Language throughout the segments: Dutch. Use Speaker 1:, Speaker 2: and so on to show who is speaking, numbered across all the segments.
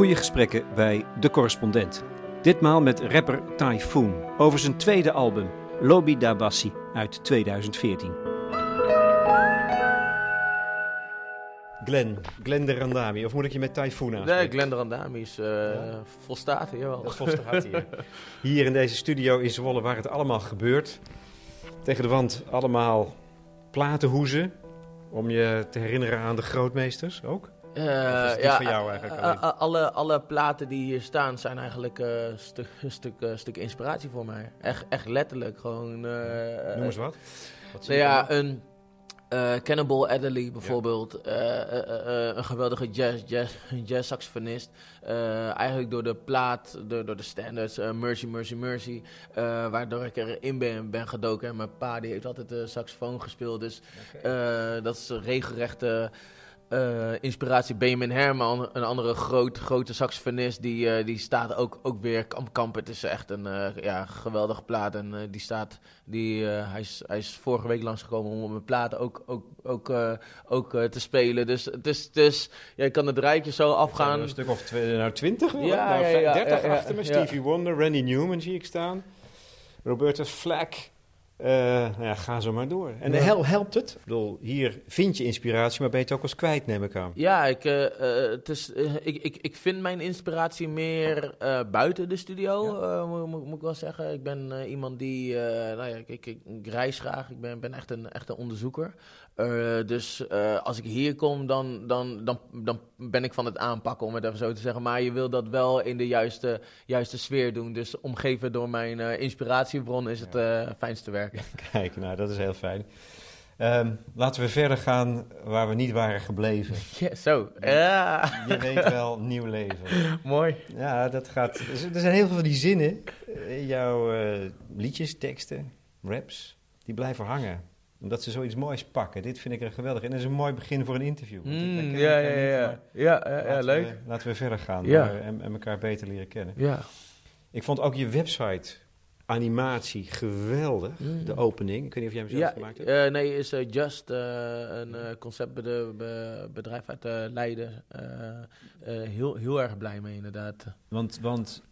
Speaker 1: Goede gesprekken bij De Correspondent. Ditmaal met rapper Typhoon over zijn tweede album, Lobby Dabassi uit 2014. Glenn, Glenn de Randami, of moet ik je met Typhoon aanspreken?
Speaker 2: Nee, Glenn de Randami is uh, volstaat hier wel.
Speaker 1: Dat volstaat hier. Hier in deze studio in Zwolle waar het allemaal gebeurt. Tegen de wand allemaal platenhoezen, om je te herinneren aan de grootmeesters ook.
Speaker 2: Uh,
Speaker 1: ja, van jou eigenlijk alleen?
Speaker 2: alle, alle platen die hier staan zijn eigenlijk uh, stuk, een stuk, uh, stuk inspiratie voor mij. Echt, echt letterlijk. Gewoon,
Speaker 1: Noem eens wat. wat
Speaker 2: nou ja, een Cannibal Adderley bijvoorbeeld. een geweldige jazz, jazz, jazz saxofonist. eigenlijk door de plaat, door, door de standards, Mercy, Mercy, Mercy. waardoor ik erin ben, ben gedoken. En mijn pa die heeft altijd de saxofoon gespeeld. Dus okay. dat is regelrechte... Uh, inspiratie Benjamin Herman, een andere groot, grote saxofonist, die, uh, die staat ook, ook weer kamp, kamp. Het is echt een uh, ja, geweldige plaat. En die staat, die, hij, is, hij is vorige week langsgekomen om op mijn plaat ook, ook, ook, ook te spelen. Dus het is, het is ja, je kan het rijtje zo afgaan.
Speaker 1: Een stuk of twee, nou, 20,
Speaker 2: ja,
Speaker 1: nou,
Speaker 2: ja,
Speaker 1: 30
Speaker 2: ja,
Speaker 1: achter me. Stevie Wonder, Randy Newman zie ik staan. Roberta Flack. Uh, nou ja, ga zo maar door. En ja. hel, helpt het? Ik bedoel, hier vind je inspiratie, maar ben je het ook eens kwijt, neem ik aan.
Speaker 2: Ja, ik, uh, uh, het is, ik, ik, ik vind mijn inspiratie meer buiten de studio, ja. moet, moet ik wel zeggen. Ik ben iemand die, nou ja, ik, ik, ik, reis graag. Ik ben, ben echt, een, echt een onderzoeker. Dus als ik hier kom, dan, dan, dan, dan ben ik van het aanpakken, om het even zo te zeggen. Maar je wil dat wel in de juiste, juiste sfeer doen. Dus omgeven door mijn inspiratiebron is het fijnste werk.
Speaker 1: Kijk, nou, dat is heel fijn. Um, laten we verder gaan waar we niet waren gebleven.
Speaker 2: Zo. Ja.
Speaker 1: Je weet wel, nieuw leven.
Speaker 2: Mooi.
Speaker 1: Ja, dat gaat... Er zijn heel veel van die zinnen in jouw liedjes, teksten, raps, die blijven hangen. Omdat ze zoiets moois pakken. Dit vind ik er geweldig. En dat is een mooi begin voor een interview.
Speaker 2: Mm, ja, ja, ja, ja. Ja, ja, ja, leuk.
Speaker 1: We, laten we verder gaan
Speaker 2: ja.
Speaker 1: en, en elkaar beter leren kennen.
Speaker 2: Ja.
Speaker 1: Ik vond ook je website animatie geweldig. Mm. De opening. Ik weet niet of jij hem zelf
Speaker 2: ja,
Speaker 1: gemaakt hebt.
Speaker 2: Uh, nee, is uh, Just uh, een conceptbedrijf uit Leiden. heel, heel erg blij mee, inderdaad.
Speaker 1: Want, want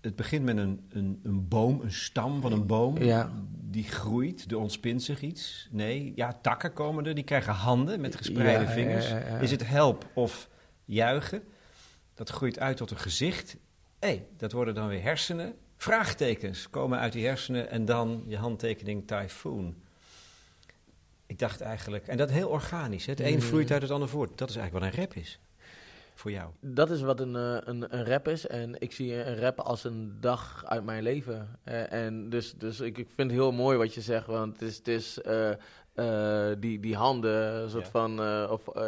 Speaker 1: het begint met een, een, een boom, een stam van een boom.
Speaker 2: Ja.
Speaker 1: Die groeit, er ontspint zich iets. Nee, ja, takken komen er, die krijgen handen met gespreide
Speaker 2: Ja,
Speaker 1: vingers.
Speaker 2: ja.
Speaker 1: Is het help of juichen? Dat groeit uit tot een gezicht. Hé, hey, dat worden dan weer hersenen. Vraagtekens komen uit die hersenen en dan je handtekening Typhoon. Ik dacht eigenlijk, en dat heel organisch. Hè? Het een vloeit uit het ander voort. Dat is eigenlijk wat een rap is. Voor jou.
Speaker 2: Dat is wat een, uh, een, een rap is. En ik zie een rap als een dag uit mijn leven. Uh, en dus, dus ik, ik vind het heel mooi wat je zegt. Want het is, het is uh, uh, die, die handen, een soort
Speaker 1: Ja.
Speaker 2: van, uh, of uh,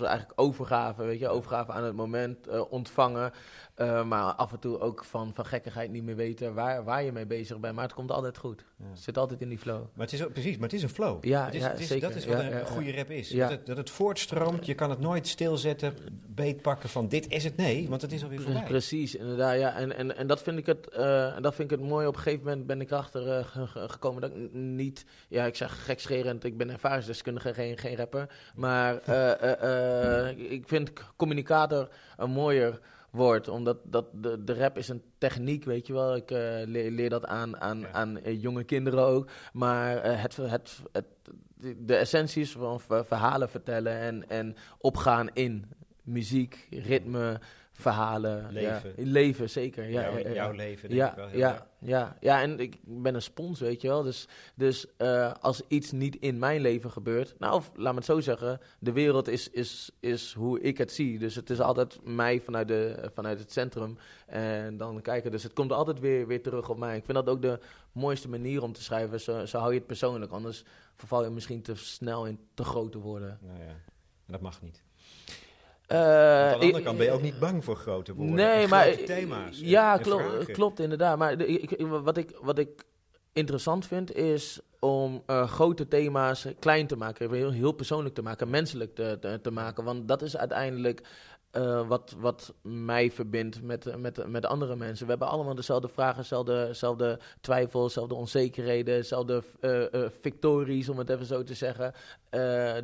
Speaker 2: eigenlijk overgave, weet je, overgave aan het moment, ontvangen. Uh, maar af en toe ook van, van gekkigheid niet meer weten waar, waar je mee bezig bent. Maar het komt altijd goed.
Speaker 1: Ja.
Speaker 2: Het zit altijd in die flow.
Speaker 1: Maar het is ook, precies, maar het is een flow.
Speaker 2: Ja,
Speaker 1: het is,
Speaker 2: ja,
Speaker 1: het is,
Speaker 2: zeker.
Speaker 1: Dat is wat
Speaker 2: Ja,
Speaker 1: een, goede rap is. Dat, het, dat het voortstroomt, je kan het nooit stilzetten, beetpakken van dit is het. Nee, want het is alweer voorbij.
Speaker 2: Precies, inderdaad. Ja. En, en, en dat vind ik het, eh, dat vind ik het mooi. Op een gegeven moment ben ik erachter eh, ge- ge- gekomen dat ik niet, ja, ik zeg gekscherend, ik ben ervaringsdeskundige, geen, geen rapper. Maar eh, eh, eh, ik vind communicator een mooier woord, omdat dat, de, de rap is een techniek, weet je wel. Ik eh, leer, leer dat aan, aan,
Speaker 1: Ja.
Speaker 2: aan eh, jonge kinderen ook. Maar eh, het, het, het, de essentie is van ver- verhalen vertellen en, en opgaan in muziek, ritme, verhalen.
Speaker 1: Leven.
Speaker 2: Ja, leven, zeker. Ja,
Speaker 1: Jouw-
Speaker 2: ja, ja.
Speaker 1: jouw leven, denk
Speaker 2: ja,
Speaker 1: ik wel heel
Speaker 2: ja, ja, ja, en ik ben een spons, weet je wel. Dus, dus eh, als iets niet in mijn leven gebeurt... Nou, of laat me het zo zeggen. De wereld is, is, is hoe ik het zie. Dus het is altijd mij vanuit, de, vanuit het centrum. En dan kijken. Dus het komt altijd weer, weer terug op mij. Ik vind dat ook de mooiste manier om te schrijven. Zo, zo hou je het persoonlijk. Anders verval je misschien te snel in te groot te worden.
Speaker 1: Nou ja, dat mag niet.
Speaker 2: Eh,
Speaker 1: aan de andere kant ben je ook niet bang voor grote woorden.
Speaker 2: Nee, maar
Speaker 1: thema's.
Speaker 2: Ja,
Speaker 1: en vragen.
Speaker 2: klopt inderdaad. Maar de- ik, wat, ik, wat ik interessant vind is om eh, grote thema's klein te maken, heel, heel persoonlijk te maken, menselijk te, te, te maken. Want dat is uiteindelijk eh, wat, wat mij verbindt met, met, met andere mensen. We hebben allemaal dezelfde vragen, dezelfde, dezelfde twijfels, dezelfde onzekerheden, dezelfde uh, victories, om het even zo te zeggen.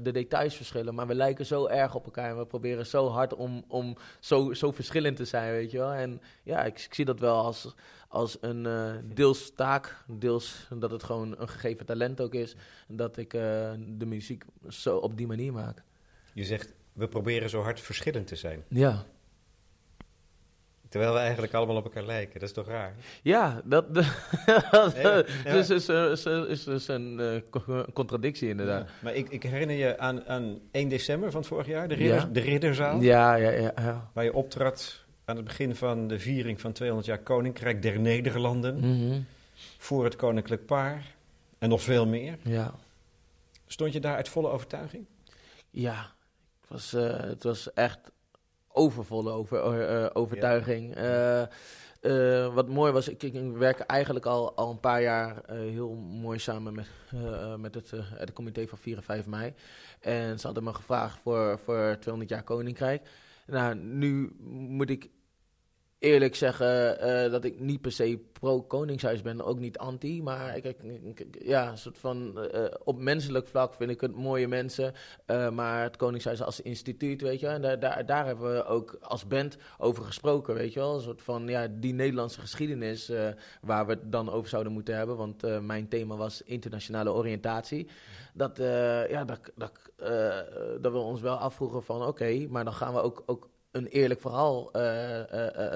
Speaker 2: de details verschillen, maar we lijken zo erg op elkaar en we proberen zo hard om, om zo, zo verschillend te zijn, weet je wel. En ja, ik, ik zie dat wel als, als een deels taak, deels dat het gewoon een gegeven talent ook is, dat ik de muziek zo op die manier maak.
Speaker 1: Je zegt we proberen zo hard verschillend te zijn.
Speaker 2: Ja.
Speaker 1: Terwijl we eigenlijk allemaal op elkaar lijken. Dat is toch raar?
Speaker 2: Ja, dat, ja, Dus is, is, is, is een uh, contradictie inderdaad.
Speaker 1: maar ik, ik, herinner je aan, aan 1 december van vorig jaar, de, ridder, de Ridderzaal.
Speaker 2: Ja, ja, ja,
Speaker 1: Waar je optrad aan het begin van de viering van 200 jaar Koninkrijk der Nederlanden.
Speaker 2: Mhm.
Speaker 1: Voor het Koninklijk Paar. En nog veel meer.
Speaker 2: Ja.
Speaker 1: Stond je daar uit volle overtuiging?
Speaker 2: Ja, was, uh, het was echt overvolle over, uh, overtuiging. Uh, wat mooi was, ik, ik, werk eigenlijk al, al een paar jaar heel mooi samen met, met het, het comité van 4 en 5 mei. En ze hadden me gevraagd voor, voor 200 jaar Koninkrijk. Nou, nu moet ik eerlijk zeggen uh, dat ik niet per se pro-koningshuis ben, ook niet anti. Maar ik, ik, ja, soort van, uh, op menselijk vlak vind ik het mooie mensen. Uh, maar het koningshuis als instituut, weet je En daar, daar, daar hebben we ook als band over gesproken, weet je wel. Een soort van, ja, die Nederlandse geschiedenis waar we het dan over zouden moeten hebben. Want mijn thema was internationale oriëntatie. Dat, ja, dat, dat, dat we ons wel afvroegen van, oké, maar dan gaan we ook, ook een eerlijk verhaal uh,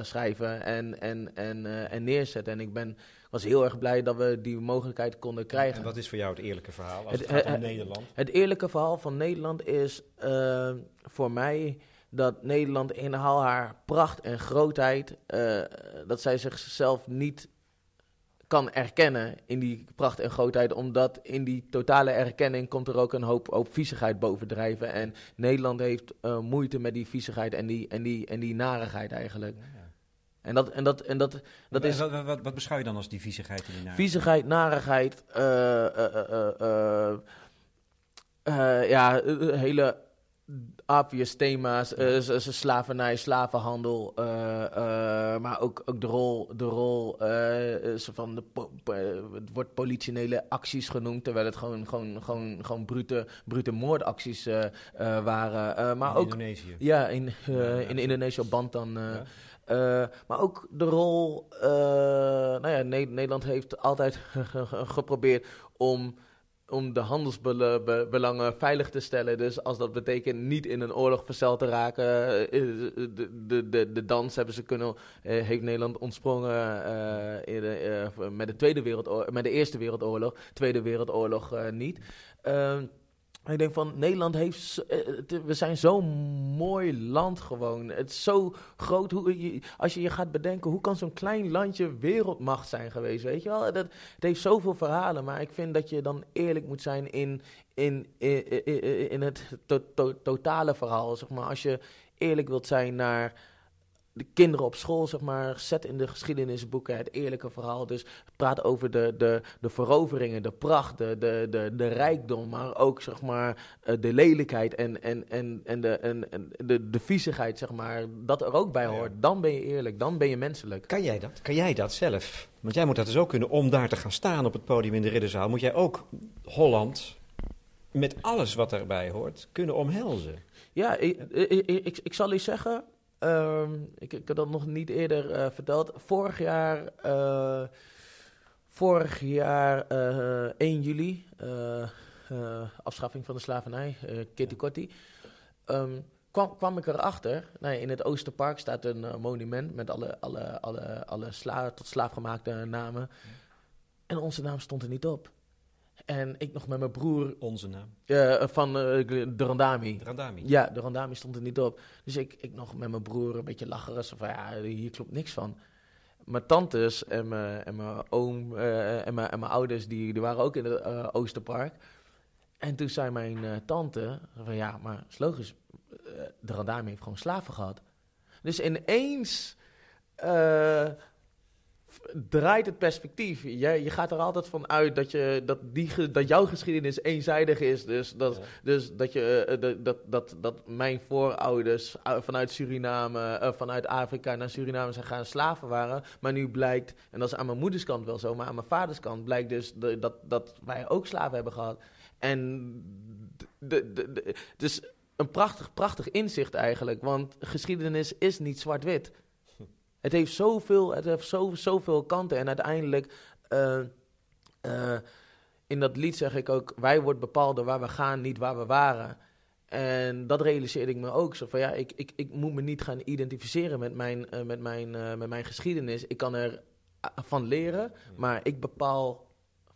Speaker 2: schrijven en, en, en, en neerzetten. En ik ben, was heel erg blij dat we die mogelijkheid konden krijgen.
Speaker 1: En wat is voor jou het eerlijke verhaal als het, het gaat om Nederland?
Speaker 2: Het eerlijke verhaal van Nederland is voor mij dat Nederland in al haar pracht en grootheid, dat zij zichzelf niet kan erkennen in die pracht en grootheid. Omdat in die totale erkenning komt er ook een hoop, hoop viezigheid bovendrijven. En Nederland heeft uh, moeite met die viezigheid en die, en die, en die narigheid eigenlijk. Ja, ja. En dat, en dat, en dat, dat is...
Speaker 1: Wat, wat, wat, beschouw je dan als die viezigheid en die narigheid?
Speaker 2: Viezigheid, narigheid, uh, uh, ja, hele obvious thema's, uh, slavernij, slavenhandel, uh, uh, maar ook, ook de rol, de rol van de het wordt politionele acties genoemd, terwijl het gewoon, gewoon, gewoon, gewoon brute, brute moordacties waren. maar
Speaker 1: in
Speaker 2: ook,
Speaker 1: Indonesië.
Speaker 2: Ja, in, in Indonesië op band dan. Ja. maar ook de rol, nou ja, Nederland heeft altijd geprobeerd om om de handelsbelangen veilig te stellen. Dus als dat betekent niet in een oorlog verzeld te raken, eh, de, de, de, de dans hebben ze kunnen, eh, heeft Nederland ontsprongen uh, met, de Tweede Wereldoorlog, met de Eerste Wereldoorlog, Tweede Wereldoorlog niet. Ehm, ik denk van Nederland heeft. Eh, we zijn zo'n mooi land gewoon. Het is zo groot. Hoe, als je je gaat bedenken, hoe kan zo'n klein landje wereldmacht zijn geweest? Weet je wel? Dat, het heeft zoveel verhalen. Maar ik vind dat je dan eerlijk moet zijn in, in, in, in, in het totale verhaal. Zeg maar. Als je eerlijk wilt zijn naar de kinderen op school, zeg maar, zet in de geschiedenisboeken het eerlijke verhaal. Dus praat over de, de, de veroveringen, de pracht, de, de, de, de rijkdom, maar ook, zeg maar, eh, de lelijkheid en, en, en, en, de, en, en de, de viezigheid, zeg maar, dat er ook bij hoort. Dan ben je eerlijk, dan ben je menselijk.
Speaker 1: Kan jij dat? Kan jij dat zelf? Want jij moet dat dus ook kunnen, om daar te gaan staan op het podium in de Ridderzaal, moet jij ook Holland, met alles wat erbij hoort, kunnen omhelzen.
Speaker 2: Ja, ik, ik, ik, ik zal je zeggen, Um, ik, ik heb dat nog niet eerder uh, verteld. Vorig jaar, uh, vorig jaar uh, eh, 1 juli, afschaffing van de slavernij, Kitty Kotti, um, kwam, kwam ik erachter. Nou, in het Oosterpark staat een monument met alle, alle, alle, alle sla tot slaafgemaakte namen. En onze naam stond er niet op. En ik nog met mijn broer.
Speaker 1: Onze naam?
Speaker 2: Uh, van uh, de Randami.
Speaker 1: De Randami?
Speaker 2: Ja, de Randami stond er niet op. Dus ik, ik nog met mijn broer een beetje lachen. van ja, hier klopt niks van. Mijn tantes en mijn, en mijn oom uh, en, mijn, en mijn ouders, die, die waren ook in het Oosterpark. En toen zei mijn tante: van ja, maar is logisch. de Randami heeft gewoon slaven gehad. Dus ineens draait het perspectief. Je, je gaat er altijd van uit dat, je, dat, die, dat jouw geschiedenis eenzijdig is. Dus dat, dus dat, je, uh, dat, dat, dat mijn voorouders vanuit Suriname, uh, vanuit Afrika naar Suriname zijn gaan slaven waren. Maar nu blijkt, en dat is aan mijn moeders kant wel zo, maar aan mijn vaders kant blijkt dus de, dat, dat wij ook slaven hebben gehad. En de, de, de, dus een prachtig, prachtig inzicht eigenlijk. Want geschiedenis is niet zwart-wit. Het heeft zoveel, het heeft zo, zoveel kanten. En uiteindelijk, uh, uh, in dat lied zeg ik ook, wij wordt bepaald door waar we gaan, niet waar we waren. En dat realiseerde ik me ook. Zo van ja, ik, ik, ik moet me niet gaan identificeren met mijn, uh, met, mijn, met mijn geschiedenis. Ik kan er van leren, maar ik bepaal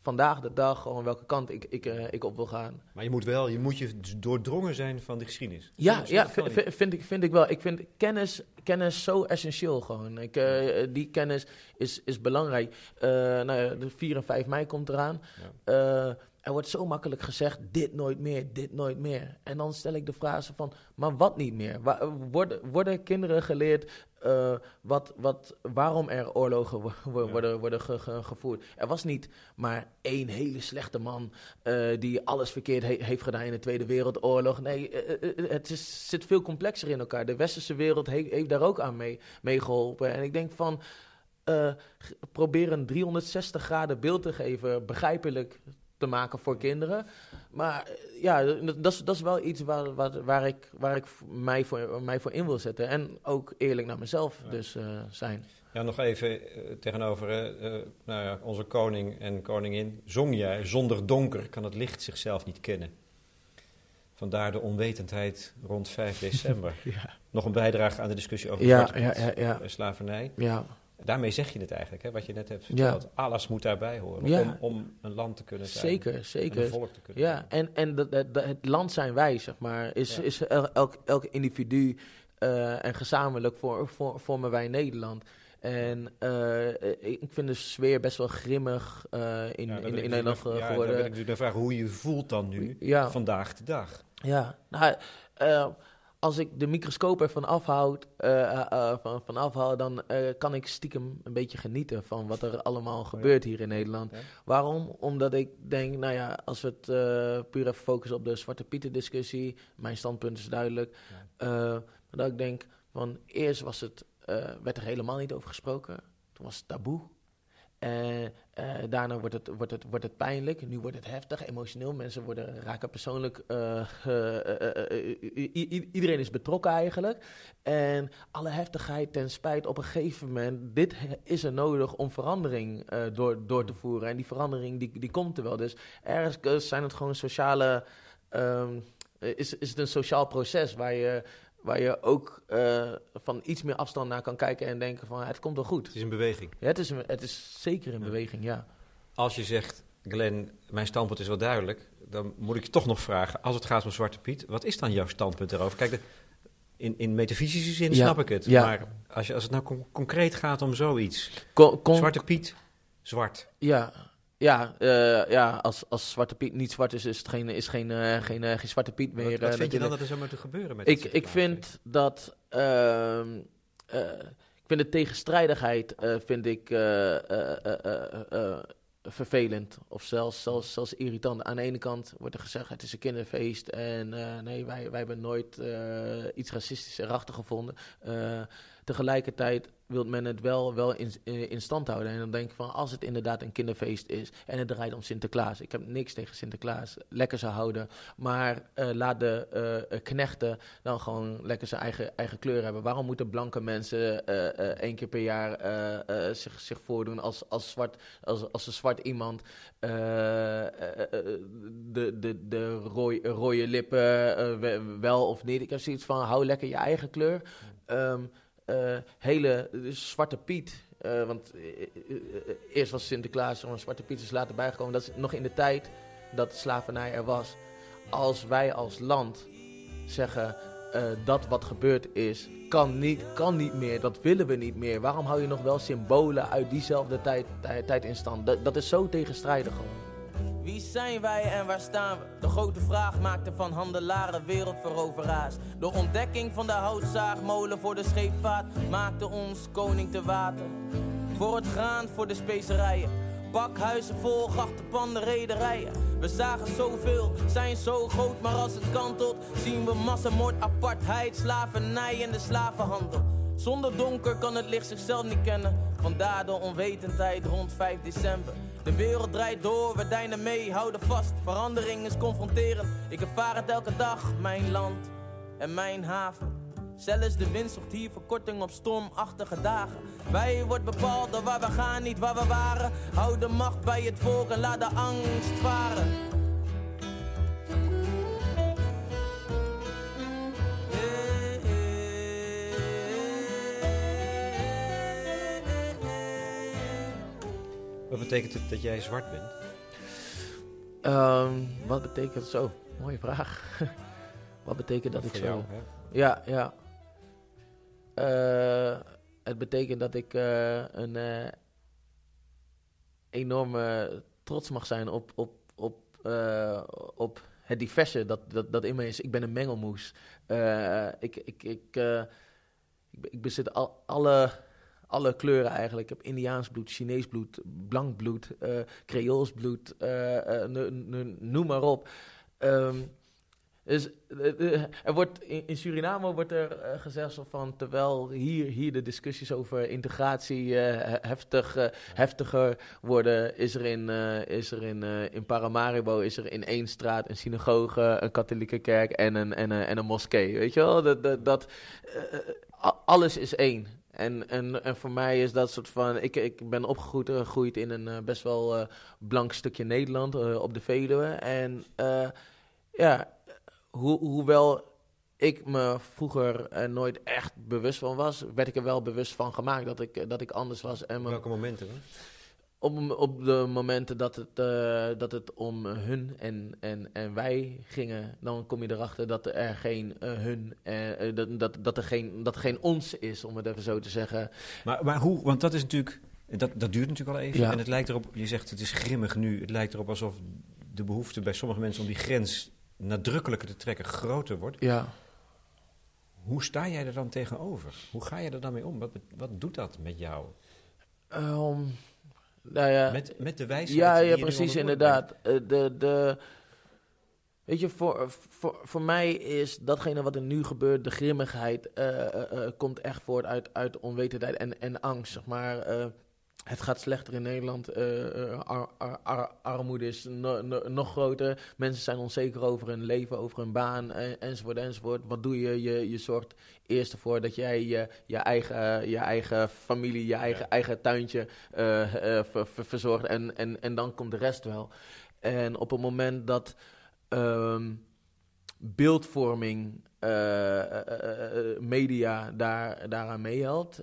Speaker 2: vandaag de dag gewoon welke kant ik, ik, uh, ik op wil gaan.
Speaker 1: Maar je moet wel, je moet je doordrongen zijn van de geschiedenis.
Speaker 2: Ja, ja vind, ik, vind ik wel. Ik vind kennis, kennis zo essentieel gewoon. Ik, uh, die kennis is, is belangrijk. Uh, nou de 4 en 5 mei komt eraan. Ja. Er wordt zo makkelijk gezegd, dit nooit meer, dit nooit meer. En dan stel ik de vraag van, maar wat niet meer? worden, worden kinderen geleerd uh, wat, wat, waarom er oorlogen worden, worden gevoerd. Er was niet maar één hele slechte man uh, die alles verkeerd he heeft gedaan in de Tweede Wereldoorlog. Nee, uh, het is, zit veel complexer in elkaar. De westerse wereld he heeft daar ook aan mee, mee geholpen. En ik denk van, probeer een 360 graden beeld te geven, begrijpelijk te maken voor kinderen. Maar eh, ja, dat is, dat is wel iets waar, waar, waar ik, waar ik mij, voor, mij voor in wil zetten. En ook eerlijk naar mezelf dus uh, zijn.
Speaker 1: Ja, nog even uh, tegenover uh, nou ja, onze koning en koningin. Zong jij, zonder donker kan het licht zichzelf niet kennen. Vandaar de onwetendheid rond 5 december. ja. Nog een bijdrage aan de discussie over
Speaker 2: ja, ja, ja, ja.
Speaker 1: slavernij.
Speaker 2: Ja.
Speaker 1: Daarmee zeg je het eigenlijk, hè, wat je net hebt verteld. Alles moet daarbij horen om, om, een land te kunnen zijn.
Speaker 2: Zeker, zeker.
Speaker 1: een volk te kunnen
Speaker 2: ja, en, en dat, dat, het land zijn wij, zeg maar. Is, is elk, elk individu uh, en gezamenlijk voor, voor, vormen wij Nederland. En uh, ik vind de sfeer best wel grimmig uh, in, in, in, Nederland geworden. Ja, dan wil
Speaker 1: ik
Speaker 2: dus
Speaker 1: de vraag hoe je voelt dan nu, vandaag de dag.
Speaker 2: Ja, nou als ik de microscoop ervan afhoud, uh, uh, van, van afhoud, dan kan ik stiekem een beetje genieten van wat er allemaal oh gebeurt hier in Nederland. Waarom? Omdat ik denk, nou ja, als we het puur even focussen op de Zwarte Pieten discussie, mijn standpunt is duidelijk. Dat ik denk, van eerst was het, werd er helemaal niet over gesproken. Toen was het taboe. Uh, daarna wordt het, wordt, het, wordt het pijnlijk, nu wordt het heftig, emotioneel. Mensen worden, raken persoonlijk. Uh, iedereen is betrokken eigenlijk. En alle heftigheid ten spijt op een gegeven moment. Dit is er nodig om verandering door, door te voeren. En die verandering die, die komt er wel. Dus ergens zijn het gewoon sociale. Um, is, is het een sociaal proces waar je Waar je ook uh, van iets meer afstand naar kan kijken en denken van het komt wel goed.
Speaker 1: Het is een beweging.
Speaker 2: Ja, het is, een, het is zeker een beweging, ja.
Speaker 1: Als je zegt, Glenn, mijn standpunt is wel duidelijk, dan moet ik je toch nog vragen, als het gaat om Zwarte Piet, wat is dan jouw standpunt erover? Kijk, de, in, in metafysische zin snap ik het, ja. maar als, je, als het nou concreet gaat om zoiets, Zwarte Piet, zwart.
Speaker 2: Ja, ja, uh, ja als, als Zwarte Piet niet zwart is, is het geen, is geen, uh, geen, uh, geen Zwarte Piet meer.
Speaker 1: Wat, wat vind je dan dat er zo moet gebeuren met
Speaker 2: Ik, ik vind dat... Ehm, ik vind de tegenstrijdigheid vind ik, vervelend of zelfs, zelfs, zelfs irritant. Aan de ene kant wordt er gezegd het is een kinderfeest en nee, wij, wij hebben nooit iets racistisch erachter gevonden. Tegelijkertijd wil men het wel, wel in, in stand houden. En dan denk ik van, als het inderdaad een kinderfeest is en het draait om Sinterklaas. Ik heb niks tegen Sinterklaas, lekker ze houden. Maar uh, laat de uh, knechten dan gewoon lekker zijn eigen, eigen kleur hebben. Waarom moeten blanke mensen uh, één keer per jaar zich, zich voordoen als, als, zwart, als, als een zwart iemand? de, de, de rode, rode lippen, wel of niet. Ik heb zoiets van, hou lekker je eigen kleur. Um, uh, hele Zwarte Piet. Uh, want uh, eerst was Sinterklaas, maar Zwarte Piet is later bijgekomen. Dat is nog in de tijd dat slavernij er was. Als wij als land zeggen dat wat gebeurd is, kan niet, kan niet meer, dat willen we niet meer. Waarom hou je nog wel symbolen uit diezelfde tijd, tijd, in stand? Dat, is zo tegenstrijdig. Wie zijn wij en waar staan we? De grote vraag maakte van handelaren wereldveroveraars. De ontdekking van de houtzaagmolen voor de scheepvaart maakte ons koning te water. voor het graan, voor de specerijen. Pakhuizen vol grachtenpanden, rederijen. We zagen zoveel, zijn zo groot, maar als het kantelt, zien we massamoord, apartheid, slavernij en de slavenhandel. Zonder donker kan het licht zichzelf niet kennen. Vandaar de onwetendheid rond 5 december. De wereld draait door, we deinen mee, houden vast. Verandering is confronterend. Ik ervaar het elke dag, mijn land en mijn haven. Zelfs de wind zocht hier verkorting op stormachtige dagen. Wij wordt bepaald door waar we gaan, niet waar we waren. Hou de macht bij het volk en laat de angst varen.
Speaker 1: Wat betekent het dat jij zwart bent?
Speaker 2: Um, wat betekent zo? Mooie vraag. wat betekent dat ik zo... Jou, ja, ja. Uh, het betekent dat ik uh, een uh, enorme trots mag zijn op, op, op, op het diverse dat, dat, dat in me is. Ik ben een mengelmoes. ik, ik, ik, ik, bezit al, alle, alle kleuren eigenlijk. Ik heb Indiaans bloed, Chinees bloed, blank bloed, Creools bloed, noem maar op. Um, dus eh, eh, er wordt in, Suriname wordt er uh, gezegd van terwijl hier, hier de discussies over integratie heftig, heftiger worden, is er in, is er in, in Paramaribo is er in één straat een synagoge, een katholieke kerk en een, en en een moskee. Weet je wel? Dat, dat, dat alles is één. En, en, en voor mij is dat soort van. Ik, ik ben opgegroeid in een best wel blank stukje Nederland op de Veluwe. En ja, hoewel ik me vroeger nooit echt bewust van was, werd ik er wel bewust van gemaakt dat ik, dat ik anders was. En
Speaker 1: Welke momenten?
Speaker 2: Op, op de momenten dat het, uh, dat het om hun en, en, en wij gingen, dan kom je erachter dat er geen uh, hun, dat, dat, dat, er geen, dat er geen ons is, om het even zo te zeggen.
Speaker 1: Maar, maar hoe, want dat is natuurlijk, dat, dat duurt natuurlijk al even. Ja. En het lijkt erop, je zegt het is grimmig nu, het lijkt erop alsof de behoefte bij sommige mensen om die grens nadrukkelijker te trekken groter wordt.
Speaker 2: Ja.
Speaker 1: Hoe sta jij er dan tegenover? Hoe ga je er dan mee om? Wat, wat doet dat met jou?
Speaker 2: Um, nou ja,
Speaker 1: met, met de wijsheid
Speaker 2: Ja, ja precies, inderdaad. Eh, de, de, weet je, voor, voor, voor mij is datgene wat er nu gebeurt, de grimmigheid, uh, uh, komt echt voort uit, uit onwetendheid en, en angst. Zeg maar, het gaat slechter in Nederland. Uh, armoede is nog groter. Mensen zijn onzeker over hun leven, over hun baan, enzovoort, enzovoort. Wat doe je? Je, je zorgt eerst ervoor dat jij je, je, eigen, je eigen familie, je eigen, eigen tuintje verzorgt. En, en, en dan komt de rest wel. En op het moment dat ehm, beeldvorming media daar, daaraan meehelpt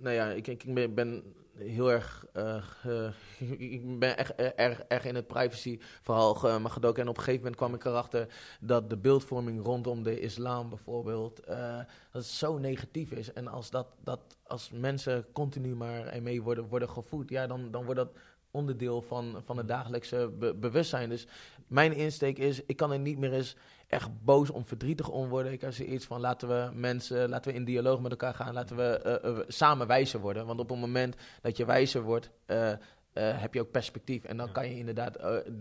Speaker 2: nou ja, ik, ik ben heel erg, uh, ik ben echt erg, erg in het privacy-verhaal maar gedoken. En op een gegeven moment kwam ik erachter dat de beeldvorming rondom de islam bijvoorbeeld, dat zo negatief is. En als, dat, dat, als mensen continu maar ermee worden, worden gevoed, ja, dan, dan wordt dat onderdeel van, van het dagelijkse bewustzijn. Dus mijn insteek is, ik kan er niet meer eens echt boos om verdrietig om worden. Ik heb zoiets van laten we mensen, laten we in dialoog met elkaar gaan, laten we uh, samen wijzer worden. Want op het moment dat je wijzer wordt, uh, heb je ook perspectief. En dan kan je inderdaad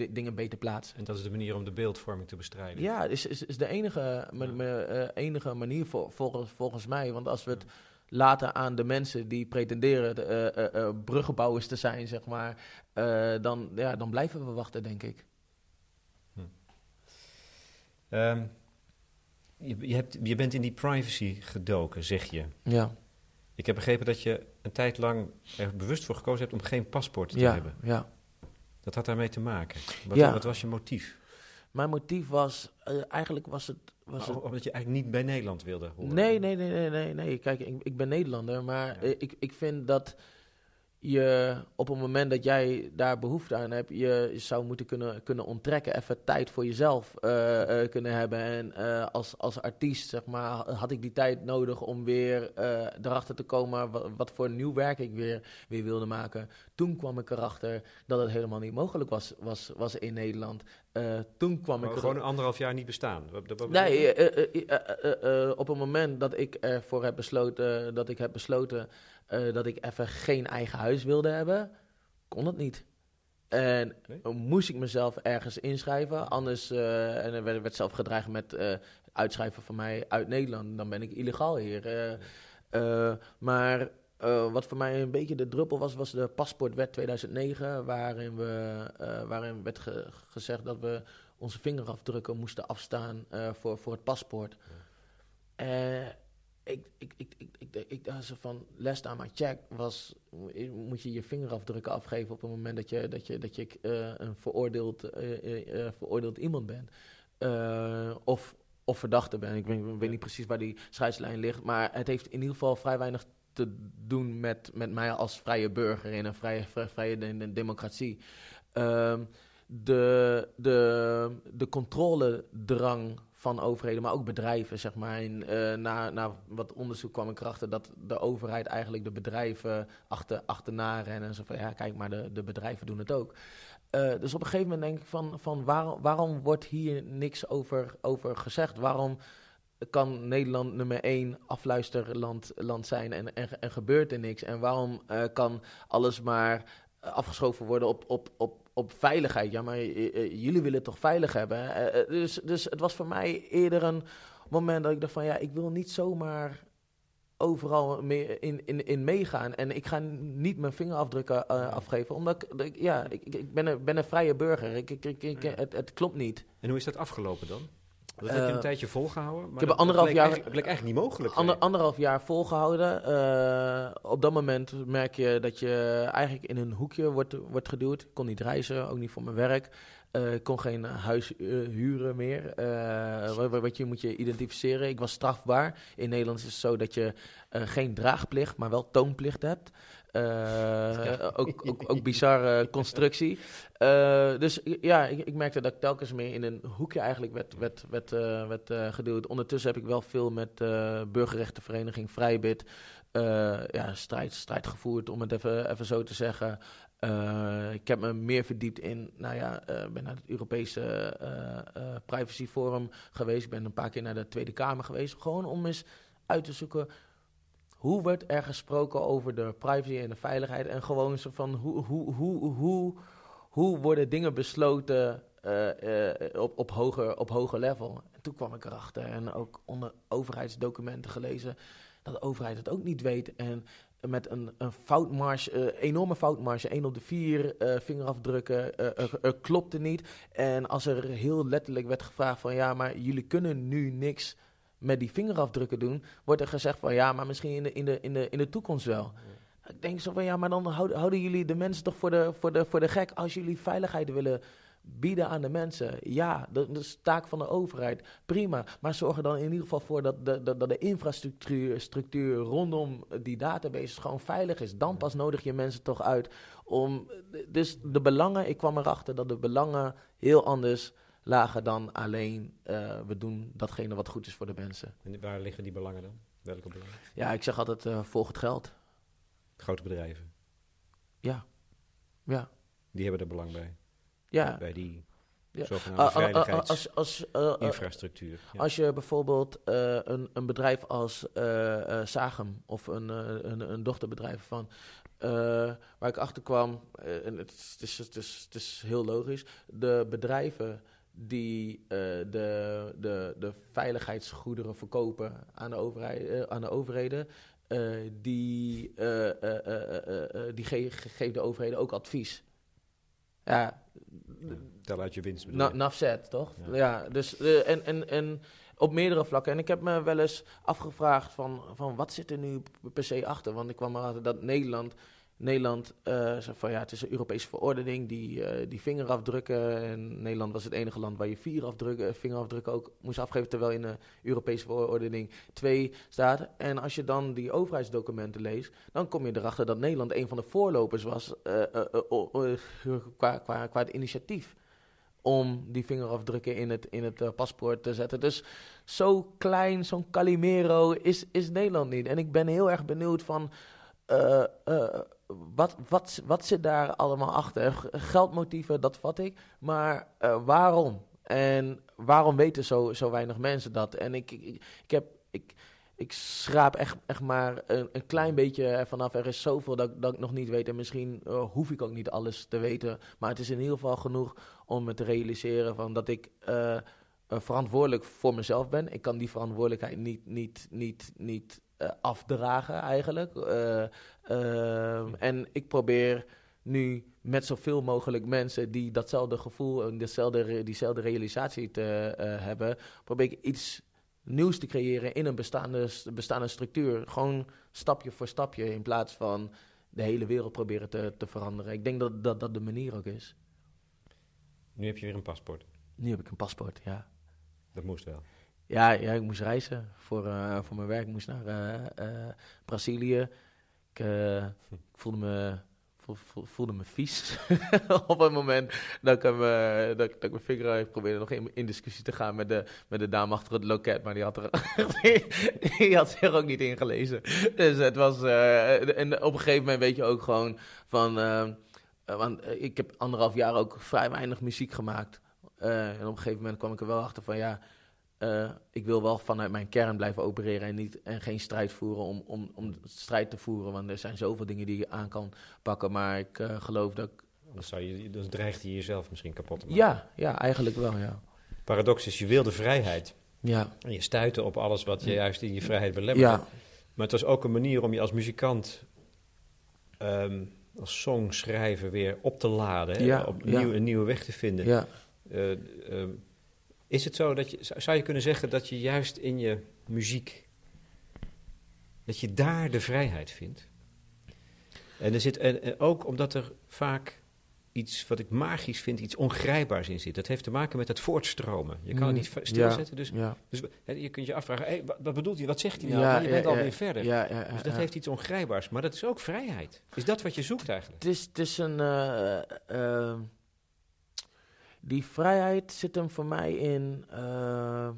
Speaker 2: dingen beter plaatsen.
Speaker 1: En dat is de manier om de beeldvorming te bestrijden.
Speaker 2: Ja, is, is, is de enige, enige manier volgens, volgens mij. Want als we het laten aan de mensen die pretenderen uh, bruggenbouwers te zijn, zeg maar, dan, ja, dan blijven we wachten, denk ik.
Speaker 1: Hm. je, je, hebt, je bent in die privacy gedoken, zeg je.
Speaker 2: Ja.
Speaker 1: Ik heb begrepen dat je een tijd lang er bewust voor gekozen hebt om geen paspoort te
Speaker 2: ja,
Speaker 1: hebben.
Speaker 2: Ja.
Speaker 1: Dat had daarmee te maken. Wat, ja. wat was je motief?
Speaker 2: Mijn motief was, uh, eigenlijk was het... Was
Speaker 1: het... Omdat je eigenlijk niet bij Nederland wilde horen?
Speaker 2: Nee, nee, nee, nee, nee. nee. Kijk, ik, ik ben Nederlander, maar ja. ik, ik vind dat je op het moment dat jij daar behoefte aan hebt, je zou moeten kunnen, kunnen onttrekken, even tijd voor jezelf uh, uh, kunnen hebben. En uh, als, als artiest, zeg maar, had ik die tijd nodig om weer erachter te komen wat, wat, voor nieuw werk ik weer, weer wilde maken. Toen kwam ik erachter dat het helemaal niet mogelijk was, was, was in Nederland. Toen kwam
Speaker 1: maar
Speaker 2: ik...
Speaker 1: Gewoon anderhalf jaar niet bestaan?
Speaker 2: nee, op het moment dat ik ervoor heb besloten... dat ik heb besloten dat ik even geen eigen huis wilde hebben... kon het niet. En moest ik mezelf ergens inschrijven. Anders, uh, en er werd, werd, zelf gedreigd met uh, uitschrijven van mij uit Nederland. Dan ben ik illegaal hier. Uh, maar wat voor mij een beetje de druppel was, was de paspoortwet 2009. Waarin, we, waarin werd ge gezegd dat we onze vingerafdrukken moesten afstaan voor, voor het paspoort. Ja ik, ik, ik, ik, ik, ik dacht zo van, last time I check was, moet je je vingerafdrukken afgeven op het moment dat je, dat je, dat je uh, een veroordeeld, uh, uh, veroordeeld iemand bent. of, of verdachte bent. Ik weet, niet precies waar die scheidslijn ligt, maar het heeft in ieder geval vrij weinig te doen met, met mij als vrije burger in een vrije, vrije, vrije democratie. Ehm, de, de, de controledrang van overheden, maar ook bedrijven, zeg maar. En, uh, na, na wat onderzoek kwam ik erachter dat de overheid eigenlijk de bedrijven achter, achterna rennen. En zo van, ja, kijk, maar de, de bedrijven doen het ook. Uh, dus op een gegeven moment denk ik van, van waarom, waarom wordt hier niks over, over gezegd? Waarom kan Nederland nummer één afluisterland land zijn en, en, en gebeurt er niks? En waarom uh, kan alles maar afgeschoven worden op, op, op, op veiligheid. Ja, maar eh, eh, jullie willen toch veilig hebben? Eh, dus, dus het was voor mij eerder een moment dat ik dacht van... ja, ik wil niet zomaar overal mee, in, in, in meegaan. En ik ga niet mijn vingerafdrukken uh, afgeven, omdat ik, ja, ik, ik ben, een, ben een vrije burger. Ik, ik, ik, het, het klopt niet.
Speaker 1: En hoe is dat afgelopen dan? Dat heb je een uh, tijdje volgehouden. Maar
Speaker 2: ik heb anderhalf jaar.
Speaker 1: Eigenlijk, bleek eigenlijk niet mogelijk.
Speaker 2: Ander, anderhalf jaar volgehouden. Uh, op dat moment merk je dat je eigenlijk in een hoekje wordt, wordt geduwd. Ik kon niet reizen, ook niet voor mijn werk. Uh, ik kon geen huis huren meer. Wat, wat, je moet je identificeren. Ik was strafbaar. In Nederland is het zo dat je geen draagplicht, maar wel toonplicht hebt. Uh, ook, ook, ook bizarre constructie. Uh, dus ja, ik, ik, merkte dat ik telkens meer in een hoekje eigenlijk werd, werd, werd, uh, werd geduwd. Ondertussen heb ik wel veel met burgerrechtenvereniging Vrijbid ja, strijd, strijd gevoerd, om het even, even zo te zeggen. ik heb me meer verdiept in, nou ja, ben naar het Europese Privacy Forum geweest. Ik ben een paar keer naar de Tweede Kamer geweest. Gewoon om eens uit te zoeken hoe wordt er gesproken over de privacy en de veiligheid? En gewoon zo van hoe, hoe, hoe, hoe, hoe worden dingen besloten uh, uh, op, op, hoger, op hoger level? En toen kwam ik erachter en ook onder overheidsdocumenten gelezen dat de overheid het ook niet weet. En met een, een foutmarge, uh, enorme foutmarge, 1 op de 4 vingerafdrukken, er klopte niet. En als er heel letterlijk werd gevraagd van ja, maar jullie kunnen nu niks met die vingerafdrukken doen, wordt er gezegd van ja, maar misschien in de, in de, in de, in de toekomst wel. Ik denk zo van ja, maar dan houden, houden jullie de mensen toch voor de, voor, de, voor de gek als jullie veiligheid willen bieden aan de mensen. Ja, dat, is taak van de overheid. Prima. Maar zorg er dan in ieder geval voor dat de, dat, dat de infrastructuur structuur rondom die database gewoon veilig is. Dan pas nodig je mensen toch uit om. Dus de belangen, ik kwam erachter dat de belangen heel anders lager dan alleen uh, we doen datgene wat goed is voor de mensen.
Speaker 1: En waar liggen die belangen dan? Welke belangen?
Speaker 2: Ja, ik zeg altijd, uh, volg het geld.
Speaker 1: Grote bedrijven?
Speaker 2: Ja. ja.
Speaker 1: Die hebben er belang bij?
Speaker 2: Ja.
Speaker 1: Bij die
Speaker 2: ja.
Speaker 1: zogenaamde
Speaker 2: uh, als, als,
Speaker 1: infrastructuur.
Speaker 2: Ja. Als je bijvoorbeeld een, een bedrijf als Sagem of een, een, een dochterbedrijf van uh, waar ik achter kwam, uh, en het, is, het, is, het is heel logisch, de bedrijven die uh, de, de, de veiligheidsgoederen verkopen aan de, overheid, uh, aan de overheden, uh, die, die ge geven de overheden ook advies. Ja.
Speaker 1: Tel uit je winst.
Speaker 2: Na, nafzet, toch? Ja, ja dus en, en, en op meerdere vlakken. En ik heb me wel eens afgevraagd van, van wat zit er nu per se achter? Want ik kwam erachter dat Nederland Nederland uh, zei van ja, het is een Europese verordening die, uh, die vingerafdrukken. En Nederland was het enige land waar je vier afdrukken, vingerafdrukken ook moest afgeven, terwijl in de Europese verordening twee staat. En als je dan die overheidsdocumenten leest, dan kom je erachter dat Nederland een van de voorlopers was qua, qua, qua initiatief om die vingerafdrukken in het, in het paspoort te zetten. Dus zo klein, zo'n Calimero is, is Nederland niet. En ik ben heel erg benieuwd van wat, wat, wat zit daar allemaal achter? Geldmotieven, dat vat ik. Maar eh, waarom? En waarom weten zo, zo weinig mensen dat? En ik, ik, ik heb... Ik, ik schraap echt, echt maar een, een klein beetje ervan af. Er is zoveel dat, dat ik nog niet weet. En misschien eh, hoef ik ook niet alles te weten. Maar het is in ieder geval genoeg om me te realiseren van dat ik eh, verantwoordelijk voor mezelf ben. Ik kan die verantwoordelijkheid niet, niet, niet, niet afdragen eigenlijk. Eh, ehm, en ik probeer nu met zoveel mogelijk mensen die datzelfde gevoel en dezelfde, diezelfde realisatie te eh, hebben, probeer ik iets nieuws te creëren in een bestaande, bestaande structuur. Gewoon stapje voor stapje in plaats van de hele wereld proberen te, te veranderen. Ik denk dat, dat dat de manier ook is.
Speaker 1: Nu heb je weer een paspoort.
Speaker 2: Nu heb ik een paspoort, ja.
Speaker 1: Dat moest wel.
Speaker 2: Ja, ja ik moest reizen voor, eh, voor mijn werk. Ik moest naar eh, Brazilië. Ik, eh, ik voelde me, voel- voel- voelde me vies op het moment dat ik, eh, ik- mijn vinger uit probeerde nog in, discussie te gaan met de, met de dame achter het loket. Maar die had, er, die had zich ook niet ingelezen. Dus het was... eh, en op een gegeven moment weet je ook gewoon van... want ik heb anderhalf jaar ook vrij weinig muziek gemaakt. En op een gegeven moment kwam ik er wel achter van ja... Eh, ik wil wel vanuit mijn kern blijven opereren en, niet, en geen strijd voeren om, om, om strijd te voeren. Want er zijn zoveel dingen die je aan kan pakken. Maar ik eh, geloof dat ik...
Speaker 1: Dan, zou je, dan dreigt je jezelf misschien kapot te maken.
Speaker 2: Ja, ja, eigenlijk wel, ja.
Speaker 1: Paradox is, je wilde vrijheid.
Speaker 2: Ja,
Speaker 1: En je stuitte op alles wat je juist in je vrijheid belemmerde.
Speaker 2: ja,
Speaker 1: Maar het was ook een manier om je als muzikant, ehm, als songschrijver weer op te laden. hè,
Speaker 2: Ja,
Speaker 1: een nieuwe weg te vinden.
Speaker 2: ja.
Speaker 1: Eh, ehm, is het zo dat je, zou- je kunnen zeggen dat je juist in je muziek, dat je daar de vrijheid vindt? En, er zit, en, en ook omdat er vaak iets wat ik magisch vind, iets ongrijpbaars in zit. Dat heeft te maken met het voortstromen. Je kan het niet
Speaker 2: Mm,
Speaker 1: stilzetten.
Speaker 2: ja,
Speaker 1: Dus,
Speaker 2: ja.
Speaker 1: dus je kunt je afvragen, hey, wat, wat bedoelt hij, wat zegt hij nou?
Speaker 2: Ja,
Speaker 1: je bent alweer verder. Dus dat heeft iets ongrijpbaars. Maar dat is ook vrijheid. Is dat wat je zoekt eigenlijk?
Speaker 2: Het is, het is een. eh, eh, die vrijheid zit hem voor mij in. eh,